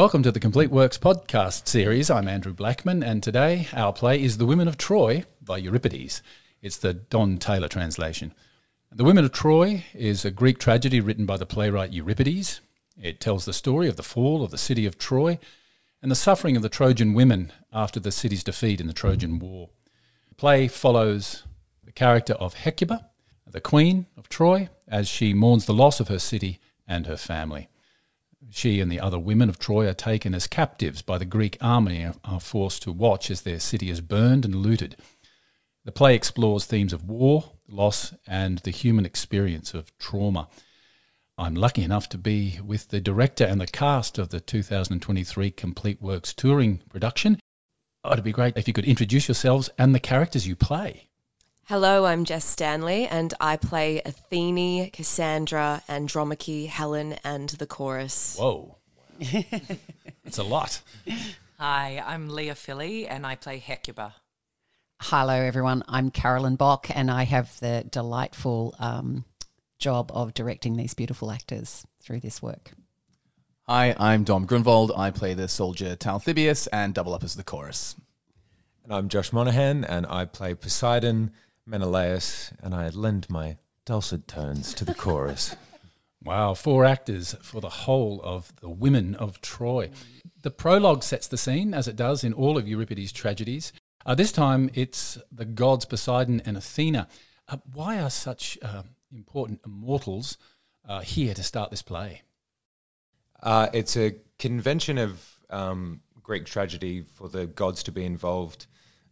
Welcome to the Complete Works podcast series. I'm Andrew Blackman, and today our play is The Women of Troy by Euripides. It's the Don Taylor translation. The Women of Troy is a Greek tragedy written by the playwright Euripides. It tells the story of the fall of the city of Troy and the suffering of the Trojan women after the city's defeat in the Trojan War. The play follows the character of Hecuba, the queen of Troy, as she mourns the loss of her city and her family. She and the other women of Troy are taken as captives by the Greek army and are forced to watch as their city is burned and looted. The play explores themes of war, loss, and the human experience of trauma. I'm lucky enough to be with the director and the cast of the 2023 Complete Works touring production. Oh, it'd be great if you could introduce yourselves and the characters you play. Hello, I'm Jess Stanley, and I play Athene, Cassandra, Andromache, Helen, and the chorus. Whoa. It's a lot. Hi, I'm Leah Philly and I play Hecuba. Hello, everyone. I'm Carolyn Bock, and I have the delightful um, job of directing these beautiful actors through this work. Hi, I'm Dom Grunwald. I play the soldier Talthybius and double up as the chorus. And I'm Josh Monaghan, and I play Poseidon, Menelaus, and I lend my dulcet tones to the chorus. Wow, four actors for the whole of the women of Troy. The prologue sets the scene, as it does in all of Euripides' tragedies. Uh, this time it's the gods Poseidon and Athena. Uh, why are such uh, important immortals uh, here to start this play? Uh, it's a convention of um, Greek tragedy for the gods to be involved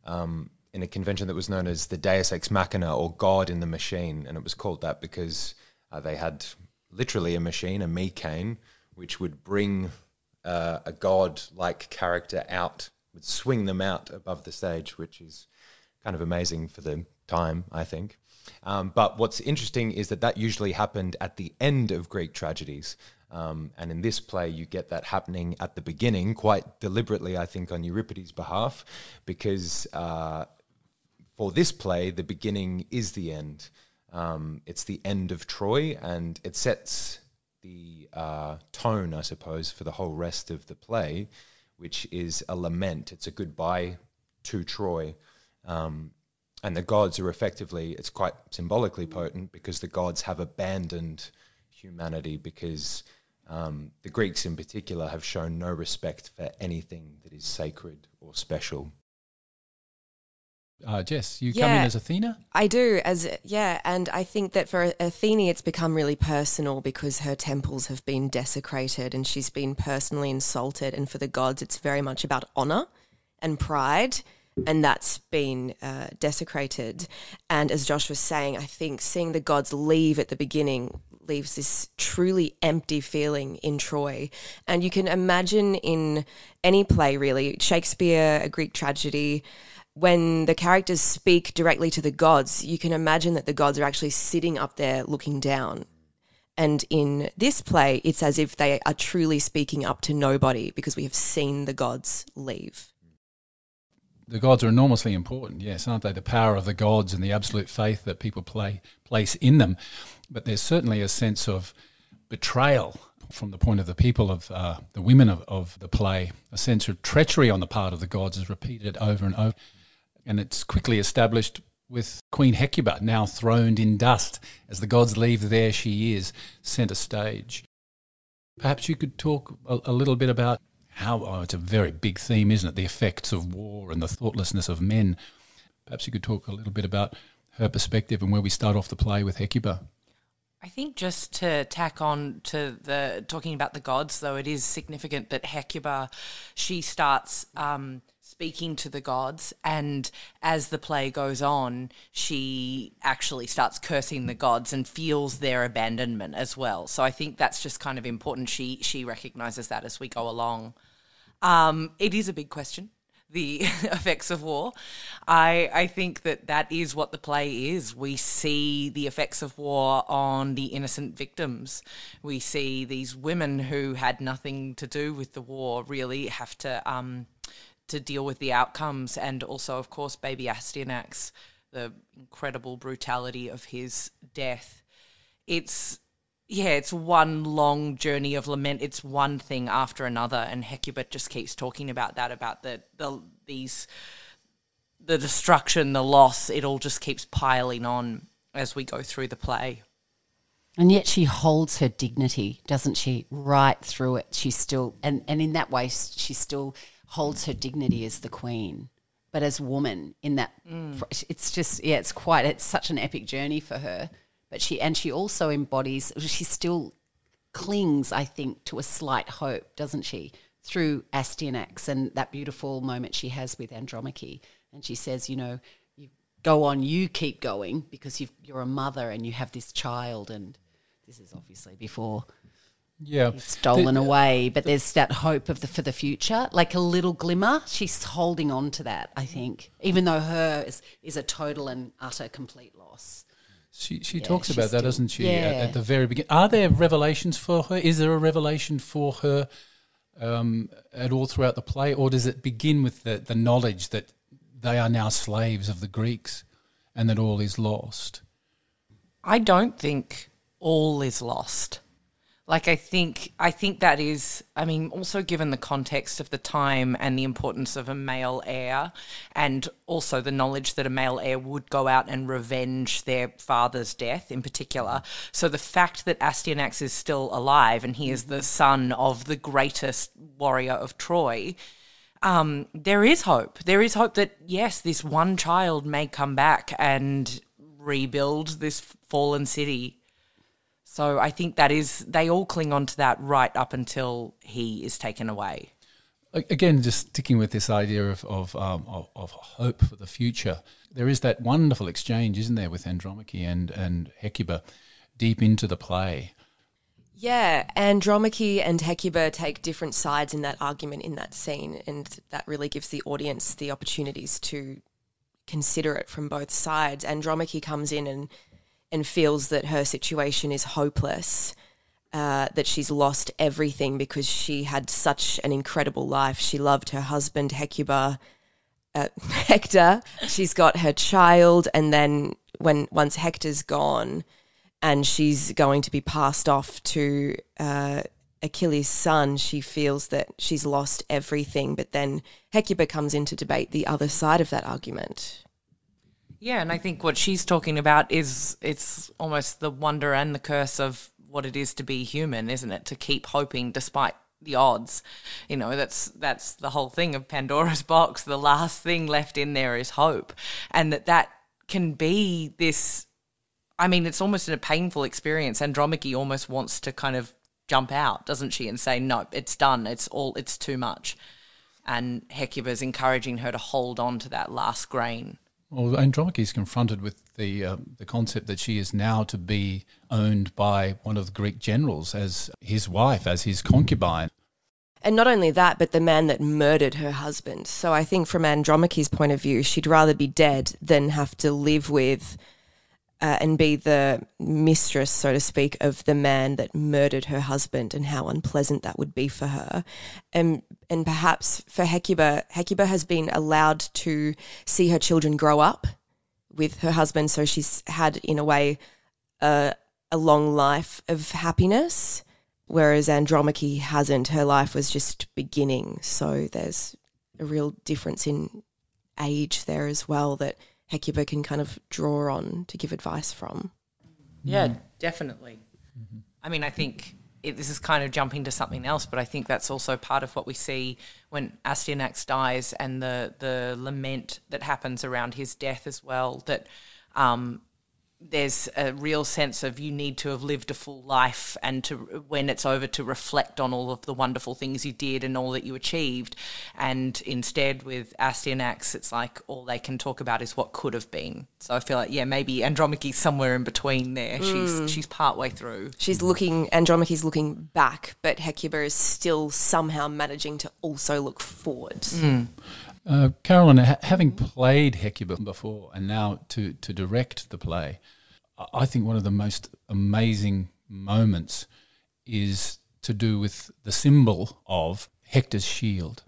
um, in a convention that was known as the Deus Ex Machina or God in the Machine, and it was called that because uh, they had literally a machine, a mechane, which would bring uh, a god-like character out, would swing them out above the stage, which is kind of amazing for the time, I think. Um, but what's interesting is that that usually happened at the end of Greek tragedies. Um, and in this play, you get that happening at the beginning, quite deliberately, I think, on Euripides' behalf, because uh, for this play, the beginning is the end. Um, it's the end of Troy, and it sets the uh, tone, I suppose, for the whole rest of the play, which is a lament. It's a goodbye to Troy. Um, and the gods are effectively, it's quite symbolically potent because the gods have abandoned humanity because um, the Greeks in particular have shown no respect for anything that is sacred or special. Uh, Jess, you come in as Athena? I do, as yeah, and I think that for Athena, it's become really personal because her temples have been desecrated and she's been personally insulted. And for the gods, it's very much about honor and pride, and that's been uh, desecrated. And as Josh was saying, I think seeing the gods leave at the beginning leaves this truly empty feeling in Troy. And you can imagine in any play, really, Shakespeare, a Greek tragedy when the characters speak directly to the gods, you can imagine that the gods are actually sitting up there looking down. And in this play, it's as if they are truly speaking up to nobody because we have seen the gods leave. The gods are enormously important, yes, aren't they? The power of the gods and the absolute faith that people play, place in them. But there's certainly a sense of betrayal from the point of the people of uh, the women of, of the play. A sense of treachery on the part of the gods is repeated over and over. And it's quickly established with Queen Hecuba now throned in dust. As the gods leave, there she is, centre stage. Perhaps you could talk a, a little bit about how oh, it's a very big theme, isn't it? The effects of war and the thoughtlessness of men. Perhaps you could talk a little bit about her perspective and where we start off the play with Hecuba. I think just to tack on to the talking about the gods, though, it is significant that Hecuba, she starts um, speaking to the gods, and as the play goes on, she actually starts cursing the gods and feels their abandonment as well. So I think that's just kind of important. She she recognizes that as we go along. Um, it is a big question the effects of war. I I think that that is what the play is. We see the effects of war on the innocent victims. We see these women who had nothing to do with the war really have to um to deal with the outcomes, and also, of course, baby Astyanax, the incredible brutality of his death. It's yeah, it's one long journey of lament. It's one thing after another, and Hecuba just keeps talking about that, about the the these the destruction, the loss. It all just keeps piling on as we go through the play. And yet she holds her dignity, doesn't she? Right through it, she still, and, and in that way, she still holds her dignity as the queen. But as woman, in that, mm. it's just, yeah, it's quite, it's such an epic journey for her. But she, and she also embodies, she still clings, I think, to a slight hope, doesn't she? Through Astyanax and that beautiful moment she has with Andromache. And she says, you know, you go on, you keep going because you've, you're a mother and you have this child. And this is obviously before Yeah. stolen The- away, but there's that hope of the for the future, like a little glimmer. She's holding on to that, I think, even though her is, is a total and utter complete loss. She she Yeah, talks about that, still- doesn't she? At, at the very beginning. Are there revelations for her? Is there a revelation for her um, at all throughout the play, or does it begin with the, the knowledge that they are now slaves of the Greeks and that all is lost? I don't think all is lost. Like I think I think that is I mean also given the context of the time and the importance of a male heir and also the knowledge that a male heir would go out and revenge their father's death in particular. So the fact that Astyanax is still alive and he is the son of the greatest warrior of Troy um, there is hope. There is hope that yes, this one child may come back and rebuild this fallen city. So I think that is they all cling on to that right up until he is taken away. Again, just sticking with this idea of of, um, of of hope for the future, there is that wonderful exchange, isn't there, with Andromache and and Hecuba, deep into the play. Yeah, Andromache and Hecuba take different sides in that argument in that scene, and that really gives the audience the opportunities to consider it from both sides. Andromache comes in and and feels that her situation is hopeless, uh, that she's lost everything because she had such an incredible life. She loved her husband Hecuba, uh, Hector. She's got her child, and then when once Hector's gone, and she's going to be passed off to uh, Achilles' son, she feels that she's lost everything. But then Hecuba comes in to debate the other side of that argument. Yeah, and I think what she's talking about is it's almost the wonder and the curse of what it is to be human, isn't it? To keep hoping despite the odds. You know, that's that's the whole thing of Pandora's box. The last thing left in there is hope. And that that can be this I mean, it's almost a painful experience. Andromache almost wants to kind of jump out, doesn't she, and say, "No, it's done. It's all. It's too much." And Hecuba's encouraging her to hold on to that last grain. Well, Andromache is confronted with the uh, the concept that she is now to be owned by one of the Greek generals as his wife, as his concubine. And not only that, but the man that murdered her husband. So I think from Andromache's point of view, she'd rather be dead than have to live with uh, and be the mistress, so to speak, of the man that murdered her husband and how unpleasant that would be for her. And, and perhaps for Hecuba, Hecuba has been allowed to see her children grow up with her husband. So she's had, in a way, a, a long life of happiness whereas Andromache hasn't. Her life was just beginning. So there's a real difference in age there as well that Hecuba can kind of draw on to give advice from. Yeah, definitely. I mean, I think it, this is kind of jumping to something else, but I think that's also part of what we see when Astyanax dies and the the lament that happens around his death as well. That um, there's a real sense of you need to have lived a full life and to when it's over to reflect on all of the wonderful things you did and all that you achieved. And instead with Astyanax it's like all they can talk about is what could have been. So I feel like yeah maybe Andromache's somewhere in between there. Hmm. She's she's partway through. She's looking, Andromache's looking back, but Hecuba is still somehow managing to also look forwards. Hmm. Uh, Carolyn, ha- having played Hecuba before and now to, to direct the play, I- think one of the most amazing moments is to do with the symbol of Hector's shield.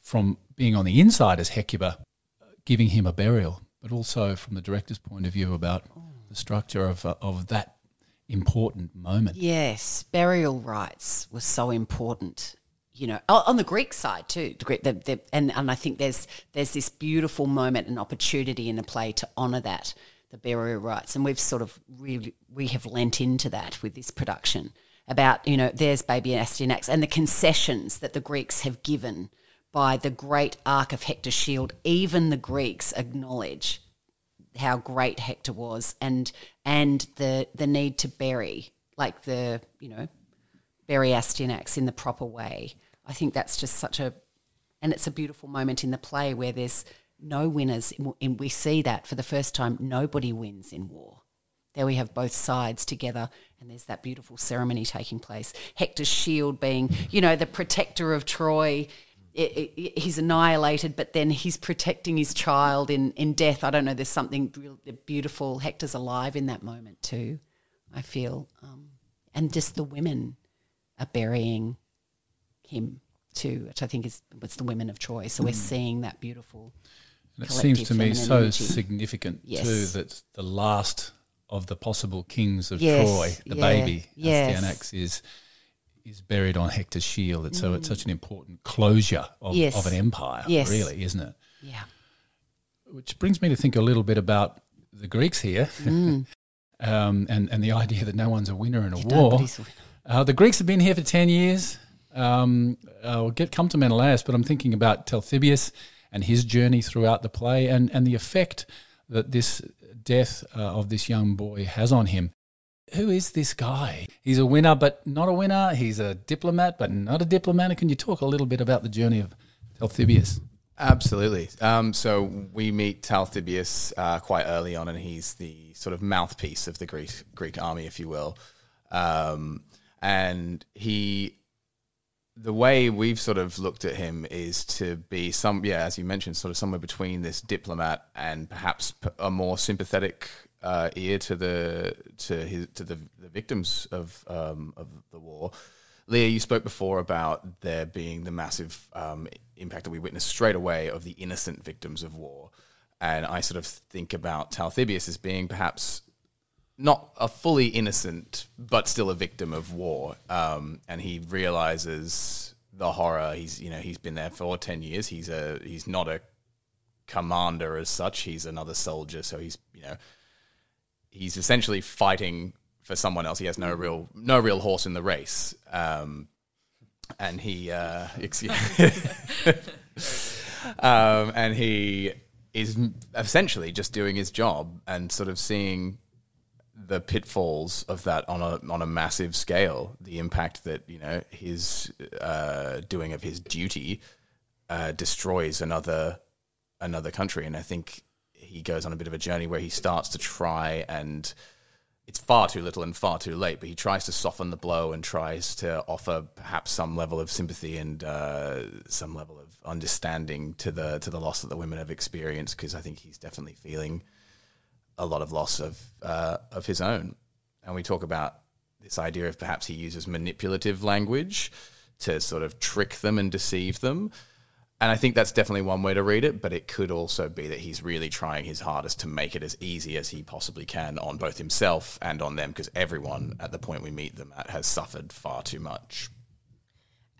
From being on the inside as Hecuba, uh, giving him a burial, but also from the director's point of view about the structure of, uh, of that important moment. Yes, burial rites were so important. You know, on the Greek side too. The the, the, and and I think there's there's this beautiful moment and opportunity in the play to honour that the burial rites, and we've sort of really we have lent into that with this production about you know there's baby Astyanax and the concessions that the Greeks have given by the great arc of Hector's shield. Even the Greeks acknowledge how great Hector was and and the the need to bury like the you know bury Astyanax in the proper way. I think that's just such a and it's a beautiful moment in the play where there's no winners and we see that for the first time nobody wins in war. There we have both sides together and there's that beautiful ceremony taking place. Hector's shield being, you know, the protector of Troy it, it, he's annihilated, but then he's protecting his child in, in death. I don't know. There's something beautiful. Hector's alive in that moment too. I feel, um, and just the women are burying him too, which I think is what's the women of Troy. So we're seeing that beautiful. And it seems to me so energy. significant Yes. too that the last of the possible kings of Yes, Troy, the yeah, baby yes. Astyanax, is is buried on Hector's shield. It's so it's such an important closure of, Mm. Yes. of an empire, Yes. really, isn't it? Yeah. Which brings me to think a little bit about the Greeks here, Mm. um, and and the idea that no one's a winner in a war. Uh, the Greeks have been here for 10 years. Um, I'll get come to Menelaus, but I'm thinking about Talthybius and his journey throughout the play and, and the effect that this death uh, of this young boy has on him. Who is this guy? He's a winner, but not a winner. He's a diplomat, but not a diplomat. Can you talk a little bit about the journey of Talthybius? Absolutely. Um, so we meet Talthybius uh, quite early on, and he's the sort of mouthpiece of the Greek Greek army, if you will. Um, and he, the way we've sort of looked at him is to be some, yeah, as you mentioned, sort of somewhere between this diplomat and perhaps a more sympathetic uh, ear to the to his to the, the victims of um, of the war. Leah, you spoke before about there being the massive um, impact that we witnessed straight away of the innocent victims of war. And I sort of think about Talthybius as being perhaps not a fully innocent, but still a victim of war. Um, and he realizes the horror. He's, you know, he's been there for 10 years. He's a, he's not a commander as such. He's another soldier. So he's, you know, he's essentially fighting for someone else. He has no real no real horse in the race. Um, and he uh, um, and he is essentially just doing his job and sort of seeing the pitfalls of that on a on a massive scale. The impact that you know his uh, doing of his duty uh, destroys another another country, and I think he goes on a bit of a journey where he starts to try and it's far too little and far too late, but he tries to soften the blow and tries to offer perhaps some level of sympathy and uh, some level of understanding to the to the loss that the women have experienced. Because I think he's definitely feeling a lot of loss of uh, of his own. And we talk about this idea of perhaps he uses manipulative language to sort of trick them and deceive them. And I think that's definitely one way to read it, but it could also be that he's really trying his hardest to make it as easy as he possibly can on both himself and on them, because everyone at the point we meet them at has suffered far too much.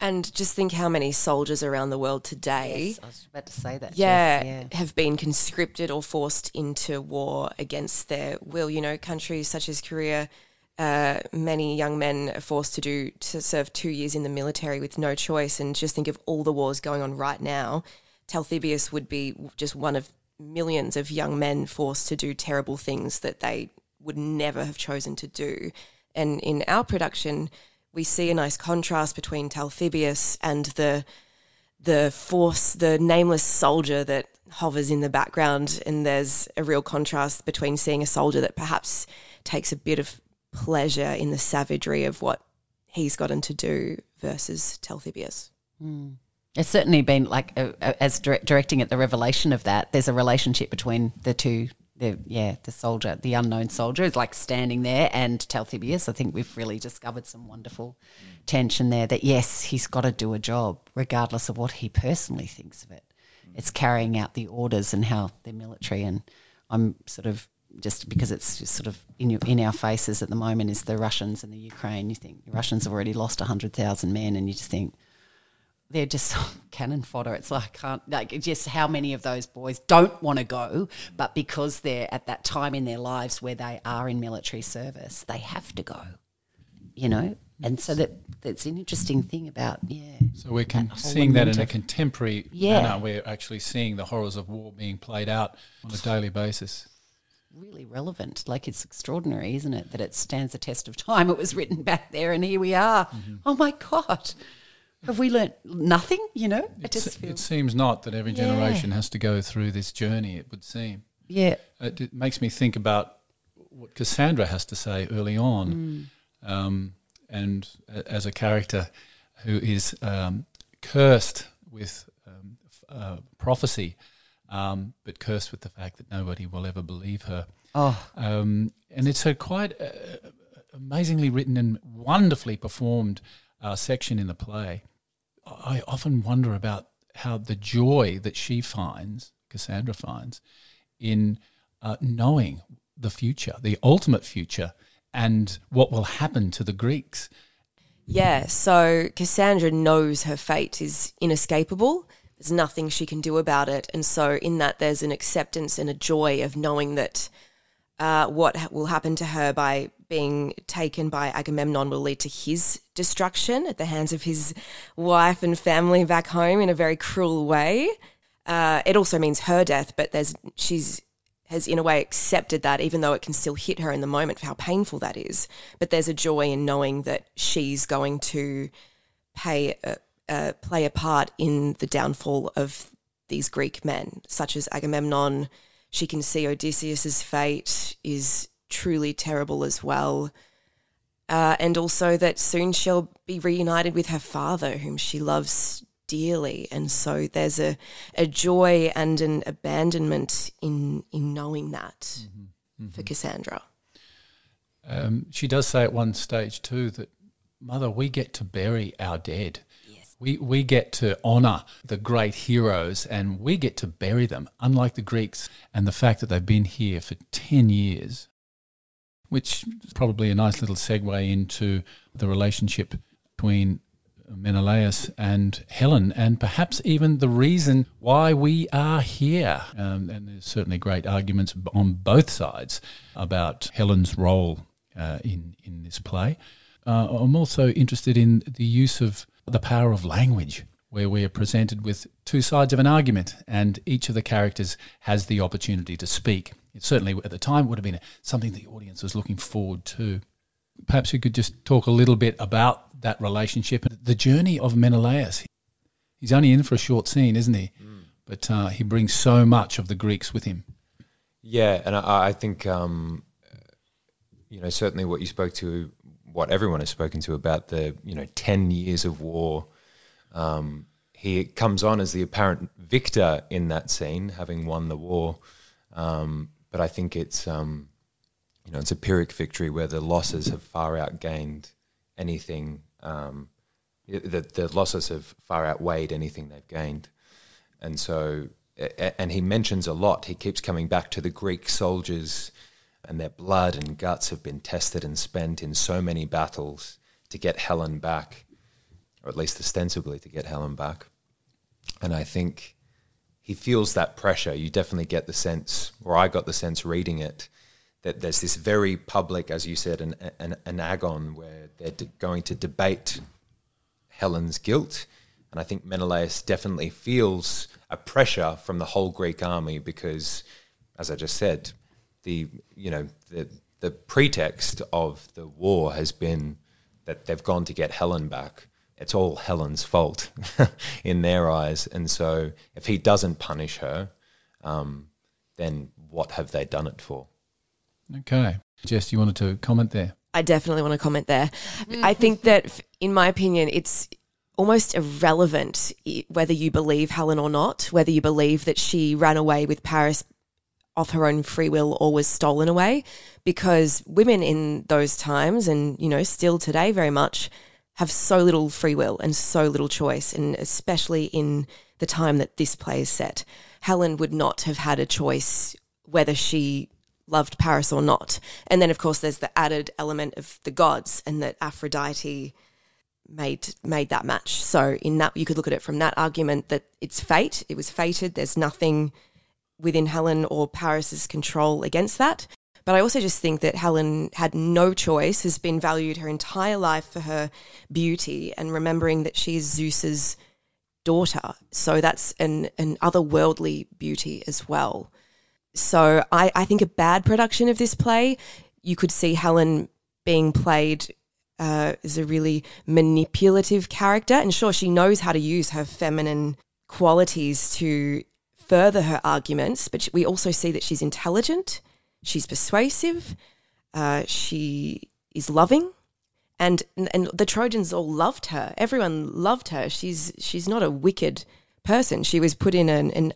And just think how many soldiers around the world today, I was about to say that. yeah, yes, have been conscripted or forced into war against their will. You know, countries such as Korea, uh, many young men are forced to do to serve two years in the military with no choice. And just think of all the wars going on right now. Talthybius would be just one of millions of young men forced to do terrible things that they would never have chosen to do. And in our production, we see a nice contrast between Talthybius and the the force, the nameless soldier that hovers in the background. And there's a real contrast between seeing a soldier that perhaps takes a bit of pleasure in the savagery of what he's gotten to do versus Talthybius. Hmm. It's certainly been like as direct, directing at the revelation of that. There's a relationship between the two. The yeah, the soldier, the unknown soldier, is like standing there, and Talthybius. I think we've really discovered some wonderful tension there. That yes, he's got to do a job, regardless of what he personally thinks of it. It's carrying out the orders and how they're military. And I'm sort of just because it's just sort of in your, in our faces at the moment is the Russians and the Ukraine. You think the Russians have already lost hundred thousand men, and you just think they're just cannon fodder. It's like can't like just how many of those boys don't want to go, but because they're at that time in their lives where they are in military service, they have to go. You know, and so that that's an interesting thing about yeah. So we're con- whole seeing that in a contemporary Yeah. manner. We're actually seeing the horrors of war being played out on a daily basis. really relevant. Like it's extraordinary, isn't it, that it stands the test of time. It was written back there, and here we are. Mm-hmm. Oh my god, have we learnt nothing? You know, it just it seems not that every Yeah. generation has to go through this journey. It would seem. yeah, It, it makes me think about what Cassandra has to say early on, um, and a- as a character who is um, cursed with um, f- uh, prophecy, um, but cursed with the fact that nobody will ever believe her. oh Um, and it's a quite uh, amazingly written and wonderfully performed uh, section in the play. I often wonder about how the joy that she finds, Cassandra finds, in uh, knowing the future, the ultimate future, and what will happen to the Greeks. Yeah, so Cassandra knows her fate is inescapable. There's nothing she can do about it. And so, in that, there's an acceptance and a joy of knowing that uh, what will happen to her by being taken by Agamemnon will lead to his destruction at the hands of his wife and family back home in a very cruel way. Uh, it also means her death, but there's she's has in a way accepted that, even though it can still hit her in the moment for how painful that is. But there's a joy in knowing that she's going to pay a, uh, play a part in the downfall of these Greek men, such as Agamemnon. She can see Odysseus's fate is truly terrible as well. Uh, and also that soon she'll be reunited with her father, whom she loves dearly. And so there's a, a joy and an abandonment in, in knowing that for Cassandra. Um, she does say at one stage too that, Mother, we get to bury our dead. Yes. We, we get to honour the great heroes and we get to bury them, unlike the Greeks. And the fact that they've been here for 10 years, which is probably a nice little segue into the relationship between Menelaus and Helen, and perhaps even the reason why we are here. Um, and there's certainly great arguments on both sides about Helen's role uh, in in this play. Uh, I'm also interested in the use of the power of language, where we are presented with two sides of an argument, and each of the characters has the opportunity to speak. It certainly, at the time, would have been something the audience was looking forward to. Perhaps you could just talk a little bit about that relationship and the journey of Menelaus. He's only in for a short scene, isn't he? But uh, he brings so much of the Greeks with him. Yeah, and I, I think um, you know certainly what you spoke to, what everyone has spoken to about the you know ten years of war. Um, he comes on as the apparent victor in that scene, having won the war. Um, but I think it's um, you know it's a Pyrrhic victory where the losses have far outgained anything. Um, the, the losses have far outweighed anything they've gained. And so, and he mentions a lot, he keeps coming back to the Greek soldiers and their blood and guts have been tested and spent in so many battles to get Helen back, or at least ostensibly to get Helen back. And I think he feels that pressure. You definitely get the sense, or I got the sense reading it, that there's this very public, as you said, an, an, an agon where they're de- going to debate Helen's guilt. And I think Menelaus definitely feels a pressure from the whole Greek army because, as I just said, the you know the the pretext of the war has been that they've gone to get Helen back. It's all Helen's fault in their eyes, and so if he doesn't punish her, um, then what have they done it for? Okay. Jess, you wanted to comment there? I definitely want to comment there. I think that, in my opinion, it's almost irrelevant whether you believe Helen or not, whether you believe that she ran away with Paris off her own free will or was stolen away, because women in those times, and you know, still today very much, have so little free will and so little choice, and especially in the time that this play is set. Helen would not have had a choice whether she loved Paris or not. And then, of course, there's the added element of the gods and that Aphrodite made made that match. So in that you could look at it from that argument that it's fate. It was fated. There's nothing within Helen or Paris's control against that. But I also just think that Helen had no choice, has been valued her entire life for her beauty and remembering that she is Zeus's daughter. So that's an, an otherworldly beauty as well. So I, I think a bad production of this play, you could see Helen being played uh, as a really manipulative character. And sure, she knows how to use her feminine qualities to further her arguments, but we also see that she's intelligent, she's persuasive, uh, she is loving. And, and the Trojans all loved her. Everyone loved her. She's she's not a wicked person. She was put in an, an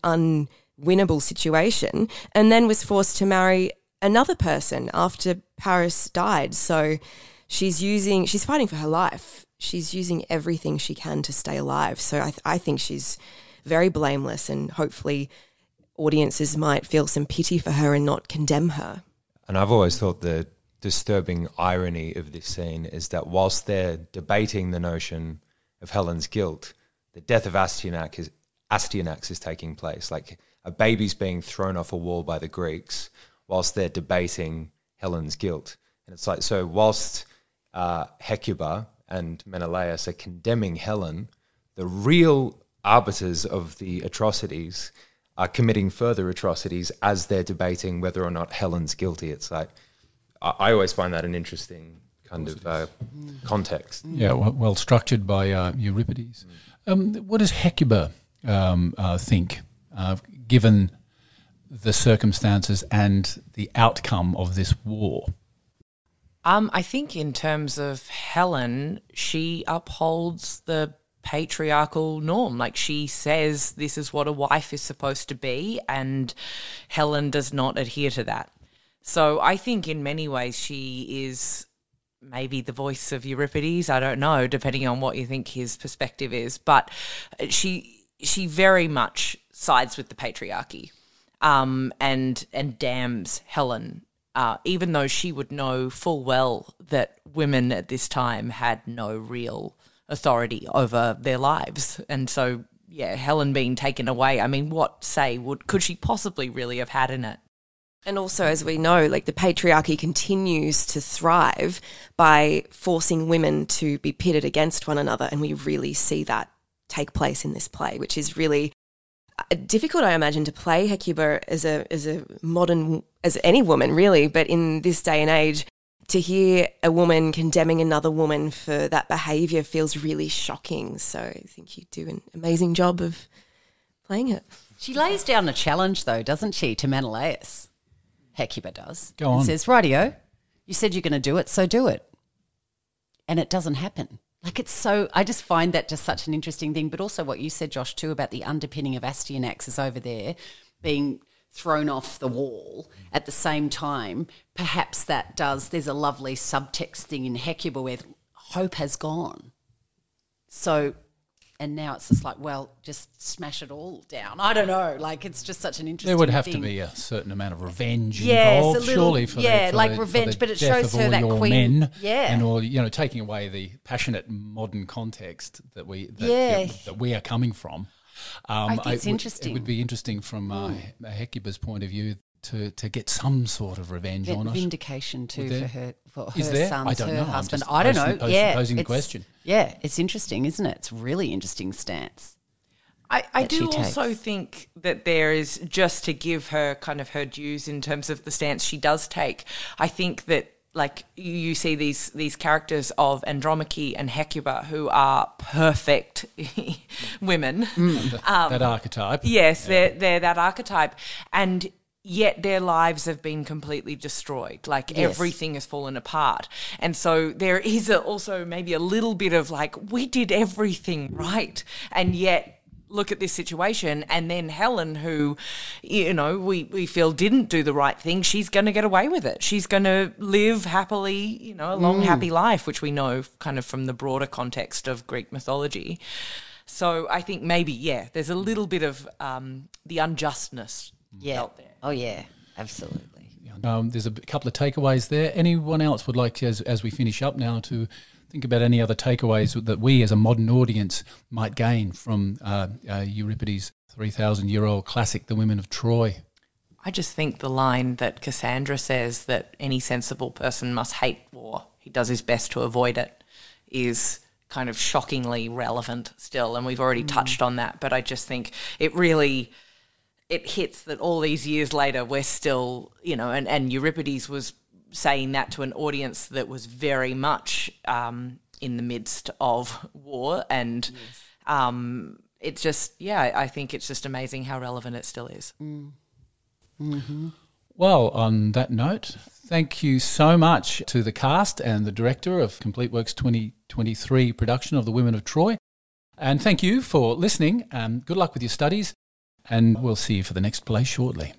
unwinnable situation and then was forced to marry another person after Paris died. So she's using she's fighting for her life. She's using everything she can to stay alive. So I, I think she's very blameless, and hopefully, audiences might feel some pity for her and not condemn her. And I've always thought the disturbing irony of this scene is that whilst they're debating the notion of Helen's guilt, the death of Astyanax is, Astyanax is taking place. Like a baby's being thrown off a wall by the Greeks whilst they're debating Helen's guilt. And it's like, so whilst uh, Hecuba and Menelaus are condemning Helen, the real arbiters of the atrocities are committing further atrocities as they're debating whether or not Helen's guilty. It's like I, I always find that an interesting kind of uh, context. Yeah, well, well structured by uh, Euripides. Um, what does Hecuba um, uh, think, uh, given the circumstances and the outcome of this war? Um, I think in terms of Helen, she upholds the patriarchal norm. Like she says, this is what a wife is supposed to be, and Helen does not adhere to that. So I think in many ways she is maybe the voice of Euripides. I don't know, depending on what you think his perspective is. But she she very much sides with the patriarchy, um, and and damns Helen uh, even though she would know full well that women at this time had no real authority over their lives. And so, yeah, Helen being taken away, I mean, what say would could she possibly really have had in it? And also, as we know, like the patriarchy continues to thrive by forcing women to be pitted against one another. And we really see that take place in this play, which is really uh, difficult, I imagine, to play Hecuba as a as a modern as any woman, really. But in this day and age, to hear a woman condemning another woman for that behaviour feels really shocking. So I think you do an amazing job of playing it. She lays down a challenge, though, doesn't she, to Menelaus? Hecuba does. Go on. And says, "Rightio, you said you're going to do it, so do it." And it doesn't happen. Like it's so, I just find that just such an interesting thing. But also what you said, Josh, too, about the underpinning of Astyanax is over there being thrown off the wall at the same time. Perhaps that does, there's a lovely subtext thing in Hecuba where hope has gone. So and now it's just like, well, just smash it all down. I don't know. Like it's just such an interesting. There would have thing. to be a certain amount of revenge Yes, involved, little- surely. For yeah, the, for like the- revenge, but it shows her that queen- Men yeah. and all you know, taking away the passionate modern context that we that, Yeah. that we are coming from. Um, I think it's would- interesting. It would be interesting from uh, Hecuba's point of view to to get some sort of revenge Vin- on us. vindication too there? for her for Is her there? sons, I don't her know. I'm husband. just I don't posing- know. posing- yeah, posing the it's- question. Yeah, it's interesting, isn't it? It's a really interesting stance. I, I do also think that there is just to give her kind of her dues in terms of the stance she does take. I think that like you- see these these characters of Andromache and Hecuba who are perfect women. Mm, that um, archetype. Yes, they're they're that archetype, and yet their lives have been completely destroyed. Like everything has fallen apart, and so there is a, also maybe a little bit of like we did everything right, and yet. Look at this situation, and then Helen, who, you know, we, we feel didn't do the right thing, she's going to get away with it. She's going to live happily, you know, a long, happy life, which we know kind of from the broader context of Greek mythology. So I think maybe, yeah, there's a little bit of um, the unjustness Yeah. out there. Oh yeah, absolutely. Um, there's a couple of takeaways there. Anyone else would like, as, as we finish up now, to think about any other takeaways that we as a modern audience might gain from uh, uh, Euripides' 3,000 year old classic, The Women of Troy? I just think the line that Cassandra says that any sensible person must hate war, he does his best to avoid it, is kind of shockingly relevant still. And we've already touched on that, but I just think it really it hits that all these years later we're still, you know, and, and Euripides was saying that to an audience that was very much um, in the midst of war and um, it's just yeah i think it's just amazing how relevant it still is Well, on that note, thank you so much to the cast and the director of Complete Works 2023 production of The Women of Troy. And thank you for listening. Um, good luck with your studies, and we'll see you for the next play shortly.